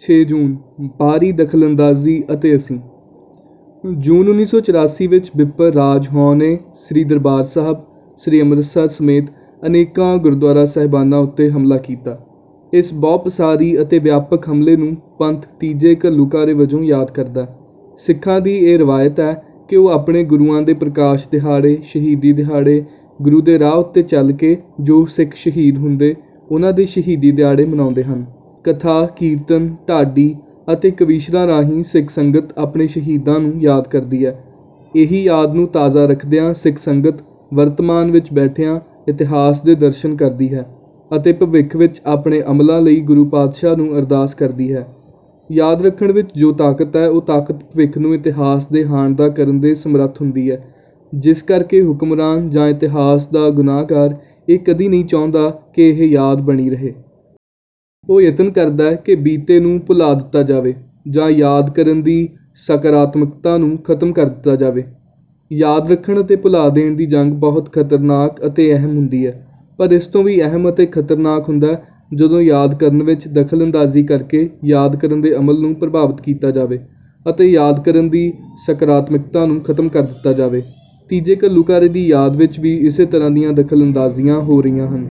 ਛੇ ਜੂਨ ਬਾਹਰੀ ਦਖਲਅੰਦਾਜ਼ੀ ਅਤੇ ਅਸੀਂ। ਜੂਨ 1984 ਵਿੱਚ ਬਿੱਪਰ ਰਾਜ ਹੌਂ ਨੇ ਸ੍ਰੀ ਦਰਬਾਰ ਸਾਹਿਬ, ਸ੍ਰੀ ਅੰਮ੍ਰਿਤਸਰ ਸਮੇਤ ਅਨੇਕਾਂ ਗੁਰਦੁਆਰਾ ਸਾਹਿਬਾਨਾਂ ਉੱਤੇ ਹਮਲਾ ਕੀਤਾ। ਇਸ ਬਹੁਪਸਾਰੀ ਅਤੇ ਵਿਆਪਕ ਹਮਲੇ ਨੂੰ ਪੰਥ ਤੀਜੇ ਘੱਲੂਘਾਰੇ ਵਜੋਂ ਯਾਦ ਕਰਦਾ ਸਿੱਖਾਂ ਦੀ ਇਹ ਰਵਾਇਤ ਹੈ ਕਿ ਉਹ ਆਪਣੇ ਗੁਰੂਆਂ ਦੇ ਪ੍ਰਕਾਸ਼ ਦਿਹਾੜੇ, ਸ਼ਹੀਦੀ ਦਿਹਾੜੇ, ਗੁਰੂ ਦੇ ਰਾਹ ਉੱਤੇ ਚੱਲ ਕੇ ਜੋ ਸਿੱਖ ਸ਼ਹੀਦ ਹੁੰਦੇ, ਉਹਨਾਂ ਦੇ ਸ਼ਹੀਦੀ ਦਿਹਾੜੇ ਮਨਾਉਂਦੇ ਹਨ। ਕਥਾ, ਕੀਰਤਨ, ਢਾਡੀ ਅਤੇ ਕਵੀਸ਼ਰਾਂ ਰਾਹੀਂ ਸਿੱਖ ਸੰਗਤ ਆਪਣੇ ਸ਼ਹੀਦਾਂ ਨੂੰ ਯਾਦ ਕਰਦੀ ਹੈ। ਇਹੀ ਯਾਦ ਨੂੰ ਤਾਜ਼ਾ ਰੱਖਦਿਆਂ ਸਿੱਖ ਸੰਗਤ ਵਰਤਮਾਨ ਵਿੱਚ ਬੈਠਿਆਂ ਇਤਿਹਾਸ ਦੇ ਦਰਸ਼ਨ ਕਰਦੀ ਹੈ ਅਤੇ ਭਵਿੱਖ ਵਿੱਚ ਆਪਣੇ ਅਮਲਾਂ ਲਈ ਗੁਰੂ ਪਾਤਸ਼ਾਹ ਨੂੰ ਅਰਦਾਸ ਕਰਦੀ ਹੈ। ਯਾਦ ਰੱਖਣ ਵਿੱਚ ਜੋ ਤਾਕਤ ਹੈ, ਉਹ ਤਾਕਤ ਭਵਿੱਖ ਨੂੰ ਇਤਿਹਾਸ ਦੇ ਹਾਣਦਾ ਕਰਨ ਦੇ ਸਮਰੱਥ ਹੁੰਦੀ ਹੈ। ਜਿਸ ਕਰਕੇ ਹੁਕਮਰਾਨ ਜਾਂ ਇਤਿਹਾਸ ਦਾ ਗੁਨਾਹਗਾਰ ਇਹ ਕਦੀ ਨਹੀਂ ਚਾਹੁੰਦਾ ਕਿ ਇਹ ਯਾਦ ਬਣੀ ਰਹੇ। ਉਹ ਯਤਨ ਕਰਦਾ ਹੈ ਕਿ ਬੀਤੇ ਨੂੰ ਭੁਲਾ ਦਿੱਤਾ ਜਾਵੇ ਜਾਂ ਯਾਦ ਕਰਨ ਦੀ ਸਕਾਰਾਤਮਕਤਾ ਨੂੰ ਖਤਮ ਕਰ ਦਿੱਤਾ ਜਾਵੇ। ਯਾਦ ਰੱਖਣ ਅਤੇ ਭੁਲਾ ਦੇਣ ਦੀ ਜੰਗ ਬਹੁਤ ਖਤਰਨਾਕ ਅਤੇ ਅਹਿਮ ਹੁੰਦੀ ਹੈ, ਪਰ ਇਸ ਤੋਂ ਵੀ ਅਹਿਮ ਅਤੇ ਖਤਰਨਾਕ ਹੁੰਦਾ ਜਦੋਂ ਯਾਦ ਕਰਨ ਵਿੱਚ ਦਖਲਅੰਦਾਜ਼ੀ ਕਰਕੇ ਯਾਦ ਕਰਨ ਦੇ ਅਮਲ ਨੂੰ ਪ੍ਰਭਾਵਿਤ ਕੀਤਾ ਜਾਵੇ ਅਤੇ ਯਾਦ ਕਰਨ ਦੀ ਸਕਾਰਾਤਮਕਤਾ ਨੂੰ ਖਤਮ ਕਰ ਦਿੱਤਾ ਜਾਵੇ। ਤੀਜੇ ਘੱਲੂਘਾਰੇ ਦੀ ਯਾਦ ਵਿੱਚ ਵੀ ਇਸੇ ਤਰ੍ਹਾਂ ਦੀਆਂ ਦਖਲਅੰਦਾਜ਼ੀਆਂ ਹੋ ਰਹੀਆਂ ਹਨ।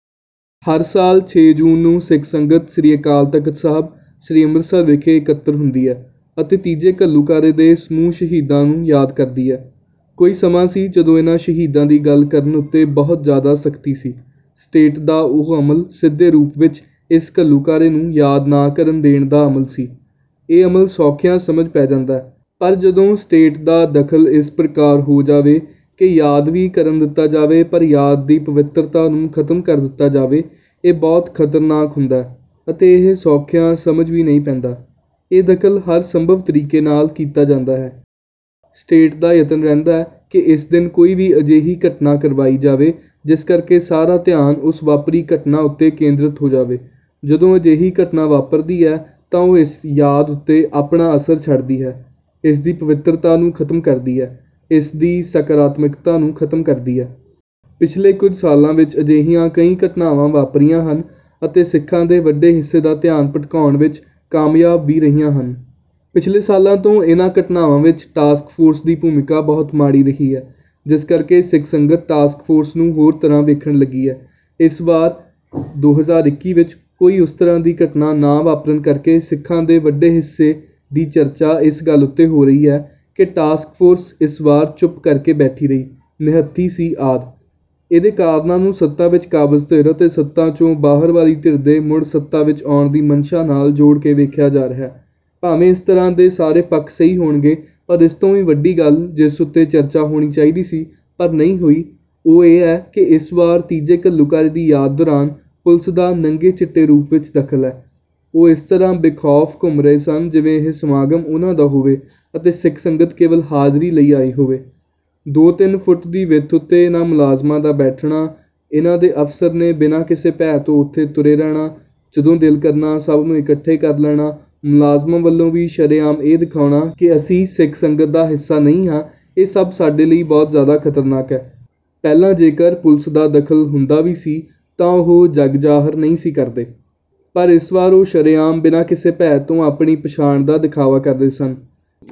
ਹਰ ਸਾਲ 6 ਜੂਨ ਨੂੰ ਸਿੱਖ ਸੰਗਤ ਸ੍ਰੀ ਅਕਾਲ ਤਖਤ ਸਾਹਿਬ, ਸ੍ਰੀ ਅੰਮ੍ਰਿਤਸਰ ਵਿਖੇ ਇਕੱਤਰ ਹੁੰਦੀ ਹੈ ਅਤੇ ਤੀਜੇ ਘੱਲੂਘਾਰੇ ਦੇ ਸਮੂਹ ਸ਼ਹੀਦਾਂ ਨੂੰ ਯਾਦ ਕਰਦੀ ਹੈ। ਕੋਈ ਸਮਾਂ ਸੀ ਜਦੋਂ ਇਹਨਾਂ ਸ਼ਹੀਦਾਂ ਦੀ ਗੱਲ ਕਰਨ ਉੱਤੇ ਬਹੁਤ ਜ਼ਿਆਦਾ ਸਖਤੀ ਸੀ। ਸਟੇਟ ਦਾ ਉਹ ਅਮਲ ਸਿੱਧੇ ਰੂਪ ਵਿੱਚ ਇਸ ਘੱਲੂਘਾਰੇ ਨੂੰ ਯਾਦ ਨਾ ਕਰਨ ਦੇਣ ਦਾ ਅਮਲ ਸੀ। ਇਹ ਅਮਲ ਸੌਖਿਆਂ ਸਮਝ ਪੈ ਜਾਂਦਾ ਹੈ। ਪਰ ਜਦੋਂ ਸਟੇਟ ਦਾ ਦਖਲ ਇਸ ਪ੍ਰਕਾਰ ਹੋ ਜਾਵੇ ਕਿ ਯਾਦ ਵੀ ਕਰਨ ਦਿੱਤਾ ਜਾਵੇ, ਪਰ ਯਾਦ ਦੀ ਪਵਿੱਤਰਤਾ ਨੂੰ ਖਤਮ ਕਰ ਦਿੱਤਾ ਜਾਵੇ, ਇਹ ਬਹੁਤ ਖਤਰਨਾਕ ਹੁੰਦਾ ਹੈ ਅਤੇ ਇਹ ਸੌਖਿਆਂ ਸਮਝ ਵੀ ਨਹੀਂ ਪੈਂਦਾ। ਇਹ ਦਖਲ ਹਰ ਸੰਭਵ ਤਰੀਕੇ ਨਾਲ ਕੀਤਾ ਜਾਂਦਾ ਹੈ। ਸਟੇਟ ਦਾ ਯਤਨ ਰਹਿੰਦਾ ਹੈ ਕਿ ਇਸ ਦਿਨ ਕੋਈ ਵੀ ਅਜਿਹੀ ਘਟਨਾ ਕਰਵਾਈ ਜਾਵੇ, ਜਿਸ ਕਰਕੇ ਸਾਰਾ ਧਿਆਨ ਉਸ ਵਾਪਰੀ ਘਟਨਾ ਉੱਤੇ ਕੇਂਦਰਿਤ ਹੋ ਜਾਵੇ। ਜਦੋਂ ਅਜਿਹੀ ਘਟਨਾ ਵਾਪਰਦੀ ਹੈ, ਤਾਂ ਉਹ ਇਸ ਯਾਦ ਉੱਤੇ ਆਪਣਾ ਅਸਰ ਛੱਡਦੀ ਹੈ, ਇਸ ਦੀ ਪਵਿੱਤਰਤਾ ਨੂੰ ਖਤਮ ਕਰਦੀ ਹੈ। ਇਸ ਦੀ ਸਕਾਰਾਤਮਕਤਾ ਨੂੰ ਖਤਮ ਕਰਦੀ ਹੈ। ਪਿਛਲੇ ਕੁਝ ਸਾਲਾਂ ਵਿੱਚ ਅਜਿਹੀਆਂ ਕਈ ਘਟਨਾਵਾਂ ਵਾਪਰੀਆਂ ਹਨ ਅਤੇ ਸਿੱਖਾਂ ਦੇ ਵੱਡੇ ਹਿੱਸੇ ਦਾ ਧਿਆਨ ਭਟਕਾਉਣ ਵਿੱਚ ਕਾਮਯਾਬ ਵੀ ਰਹੀਆਂ ਹਨ। ਪਿਛਲੇ ਸਾਲਾਂ ਤੋਂ ਇਹਨਾਂ ਘਟਨਾਵਾਂ ਵਿੱਚ ਟਾਸਕ ਫੋਰਸ ਦੀ ਭੂਮਿਕਾ ਬਹੁਤ ਮਾੜੀ ਰਹੀ ਹੈ, ਜਿਸ ਕਰਕੇ ਸਿੱਖ ਸੰਗਤ ਟਾਸਕ ਫੋਰਸ ਨੂੰ ਹੋਰ ਤਰ੍ਹਾਂ ਵੇਖਣ ਲੱਗੀ ਹੈ। ਇਸ ਵਾਰ 2021 ਵਿੱਚ ਕੋਈ ਉਸ ਤਰ੍ਹਾਂ ਦੀ ਘਟਨਾ ਨਾ ਵਾਪਰਨ ਕਰਕੇ ਸਿੱਖਾਂ ਦੇ ਵੱਡੇ ਹਿੱਸੇ ਦੀ ਚਰਚਾ ਇਸ ਗੱਲ ਉੱਤੇ ਹੋ ਰਹੀ ਹੈ ਕਿ ਟਾਸਕ ਫੋਰਸ ਇਸ ਵਾਰ ਚੁੱਪ ਕਰਕੇ ਬੈਠੀ ਰਹੀ। ਨਿਹੱਥੀ ਸੀ ਆਦ। ਇਹਦੇ ਕਾਰਨਾਂ ਨੂੰ ਸੱਤਾ ਵਿੱਚ ਕਾਬਜ਼ ਧਿਰ ਅਤੇ ਸੱਤਾ ਚੋਂ ਬਾਹਰ ਵਾਲੀ ਧਿਰ ਦੇ ਮੁੜ ਸੱਤਾ ਵਿੱਚ ਆਉਣ ਦੀ ਮਨਸ਼ਾ ਨਾਲ ਜੋੜ ਕੇ ਵੇਖਿਆ ਜਾ ਰਿਹਾ ਹੈ। ਭਾਵੇਂ ਇਸ ਤਰ੍ਹਾਂ ਦੇ ਸਾਰੇ ਪੱਖ ਸਹੀ ਹੋਣਗੇ, ਪਰ ਇਸ ਤੋਂ ਵੀ ਵੱਡੀ ਗੱਲ ਜਿਸ ਉੱਤੇ ਚਰਚਾ ਹੋਣੀ ਚਾਹੀਦੀ ਸੀ, ਪਰ ਨਹੀਂ ਹੋਈ। ਉਹ ਇਹ ਹੈ ਕਿ ਇਸ ਵਾਰ ਤੀਜੇ ਘੱਲੂਘਾਰੇ ਦੀ ਯਾਦ ਦੌਰਾਨ ਪੁਲਿਸ ਦਾ ਨੰਗੇ ਚਿੱਟੇ ਰੂਪ ਵਿੱਚ ਦਖਲ ਹੈ। ਉਹ ਇਸ ਤਰ੍ਹਾਂ ਬੇਖੌਫ ਘੁੰਮ ਰਹੇ ਸਨ ਜਿਵੇਂ ਇਹ ਸਮਾਗਮ ਉਹਨਾਂ ਦਾ ਹੋਵੇ ਅਤੇ ਸਿੱਖ ਸੰਗਤ ਕੇਵਲ ਹਾਜ਼ਰੀ ਲਈ ਆਈ ਹੋਵੇ। ਦੋ ਤਿੰਨ ਫੁੱਟ ਦੀ ਵਿੱਥ ਉੱਤੇ ਇਹਨਾਂ ਮੁਲਾਜ਼ਮਾਂ ਦਾ ਬੈਠਣਾ, ਇਹਨਾਂ ਦੇ ਅਫਸਰ ਨੇ ਬਿਨਾਂ ਕਿਸੇ ਭੈ ਤੋਂ ਉੱਥੇ ਤੁਰੇ ਰਹਿਣਾ, ਜਦੋਂ ਦਿਲ ਕਰਨਾ ਸਭ ਨੂੰ ਇਕੱਠੇ ਕਰ ਲੈਣਾ, ਮੁਲਾਜ਼ਮਾਂ ਵੱਲੋਂ ਵੀ ਸ਼ਰੇਆਮ ਇਹ ਦਿਖਾਉਣਾ ਕਿ ਅਸੀਂ ਸਿੱਖ ਸੰਗਤ ਦਾ ਹਿੱਸਾ ਨਹੀਂ ਹਾਂ, ਇਹ ਸਭ ਸਾਡੇ ਲਈ ਬਹੁਤ ਜ਼ਿਆਦਾ ਖਤਰਨਾਕ ਹੈ। ਪਹਿਲਾਂ ਜੇਕਰ ਪੁਲਿਸ ਦਾ ਦਖਲ ਹੁੰਦਾ ਵੀ ਸੀ, ਤਾਂ ਉਹ ਜਗ ਜ਼ਾਹਰ ਨਹੀਂ ਸੀ ਕਰਦੇ। ਪਰ ਇਸ ਵਾਰ ਉਹ ਸ਼ਰੇਆਮ ਬਿਨਾਂ ਕਿਸੇ ਭੈ ਤੋਂ ਆਪਣੀ ਪਛਾਣ ਦਾ ਦਿਖਾਵਾ ਕਰਦੇ ਸਨ।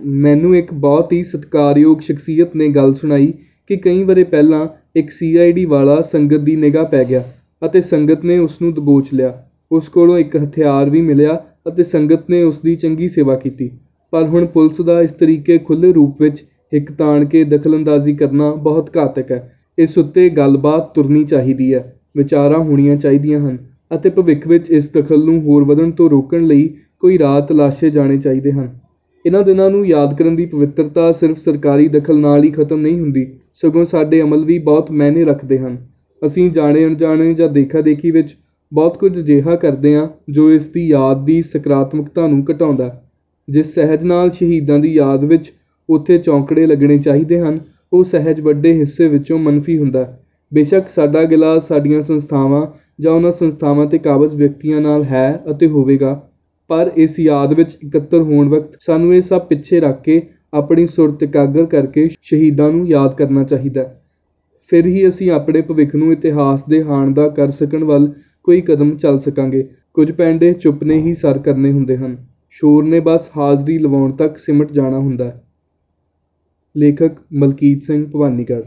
ਮੈਨੂੰ ਇੱਕ ਬਹੁਤ ਹੀ ਸਤਿਕਾਰਯੋਗ ਸ਼ਖਸੀਅਤ ਨੇ ਗੱਲ ਸੁਣਾਈ ਕਿ ਕਈ ਵਰੇ ਪਹਿਲਾਂ ਇੱਕ ਸੀਆਈਡੀ ਵਾਲਾ ਸੰਗਤ ਦੀ ਨਿਗਾਹ ਪੈ ਗਿਆ ਅਤੇ ਸੰਗਤ ਨੇ ਉਸ ਨੂੰ ਦਬੋਚ ਲਿਆ। ਉਸ ਕੋਲੋਂ ਇੱਕ ਹਥਿਆਰ ਵੀ ਮਿਲਿਆ ਅਤੇ ਸੰਗਤ ਨੇ ਉਸ ਦੀ ਚੰਗੀ ਸੇਵਾ ਕੀਤੀ। ਪਰ ਹੁਣ ਪੁਲਿਸ ਦਾ ਇਸ ਤਰੀਕੇ ਖੁੱਲ੍ਹੇ ਰੂਪ ਵਿੱਚ ਹਿੱਕ ਤਾਣ ਕੇ ਦਖਲਅੰਦਾਜ਼ੀ ਕਰਨਾ ਬਹੁਤ ਘਾਤਕ ਹੈ। ਇਸ ਉੱਤੇ ਗੱਲਬਾਤ ਤੁਰਨੀ ਚਾਹੀਦੀ ਹੈ। ਵਿਚਾਰਾਂ ਹੋਣੀਆਂ ਚਾਹੀਦੀਆਂ ਹਨ। ਅਤੇ ਭਵਿੱਖ ਵਿੱਚ ਇਸ ਦਖਲ ਨੂੰ ਹੋਰ ਵਧਣ ਤੋਂ ਰੋਕਣ ਲਈ ਕੋਈ ਰਾਹ ਤਲਾਸ਼ੇ ਜਾਣੇ ਚਾਹੀਦੇ ਹਨ। ਇਹਨਾਂ ਦਿਨਾਂ ਨੂੰ ਯਾਦ ਕਰਨ ਦੀ ਪਵਿੱਤਰਤਾ ਸਿਰਫ ਸਰਕਾਰੀ ਦਖਲ ਨਾਲ ਹੀ ਖਤਮ ਨਹੀਂ ਹੁੰਦੀ, ਸਗੋਂ ਸਾਡੇ ਅਮਲ ਵੀ ਬਹੁਤ ਮਾਇਨੇ ਰੱਖਦੇ ਹਨ। ਅਸੀਂ ਜਾਣੇ ਅਣਜਾਣੇ ਜਾਂ ਦੇਖਾ ਦੇਖੀ ਵਿੱਚ ਬਹੁਤ ਕੁਝ ਅਜਿਹਾ ਕਰਦੇ ਹਾਂ ਜੋ ਇਸ ਦੀ ਯਾਦ ਦੀ ਸਕਾਰਾਤਮਕਤਾ ਨੂੰ ਘਟਾਉਂਦਾ ਜਿਸ ਸਹਿਜ ਨਾਲ ਸ਼ਹੀਦਾਂ ਦੀ ਯਾਦ ਵਿੱਚ ਉੱਥੇ ਚੌਂਕੜੇ ਲੱਗਣੇ ਚਾਹੀਦੇ ਹਨ, ਉਹ ਸਹਿਜ ਵੱਡੇ ਹਿੱਸੇ ਵਿੱਚੋਂ ਮੰਨਫੀ ਹੁੰਦਾ ਬੇਸ਼ੱਕ ਸਾਡਾ ਗਿਲਾ ਸਾਡੀਆਂ ਸੰਸਥਾਵਾਂ ਜਾਂ ਉਹਨਾਂ ਸੰਸਥਾਵਾਂ ਤੇ ਕਾਬਜ਼ ਵਿਅਕਤੀਆਂ ਨਾਲ ਹੈ ਅਤੇ ਹੋਵੇਗਾ, ਪਰ ਇਸ ਯਾਦ ਵਿੱਚ ਇਕੱਤਰ ਹੋਣ ਵਕਤ ਸਾਨੂੰ ਇਹ ਸਭ ਪਿੱਛੇ ਰੱਖ ਕੇ ਆਪਣੀ ਸੁਰਤ ਇਕਾਗਰ ਕਰਕੇ ਸ਼ਹੀਦਾਂ ਨੂੰ ਯਾਦ ਕਰਨਾ ਚਾਹੀਦਾ ਫਿਰ ਹੀ ਅਸੀਂ ਆਪਣੇ ਭਵਿੱਖ ਨੂੰ ਇਤਿਹਾਸ ਦੇ ਹਾਣ ਦਾ ਕਰ ਸਕਣ ਵੱਲ ਕੋਈ ਕਦਮ ਚੱਲ ਸਕਾਂਗੇ। ਕੁਝ ਪੈਂਡੇ ਚੁੱਪ ਨੇ ਹੀ ਸਰ ਕਰਨੇ ਹੁੰਦੇ ਹਨ। ਸ਼ੋਰ ਨੇ ਬਸ ਹਾਜ਼ਰੀ ਲਵਾਉਣ ਤੱਕ ਸਿਮਟ ਜਾਣਾ ਹੁੰਦਾ ਹੈ। ਲੇਖਕ ਮਲਕੀਤ ਸਿੰਘ ਭਵਾਨੀਗੜ੍ਹ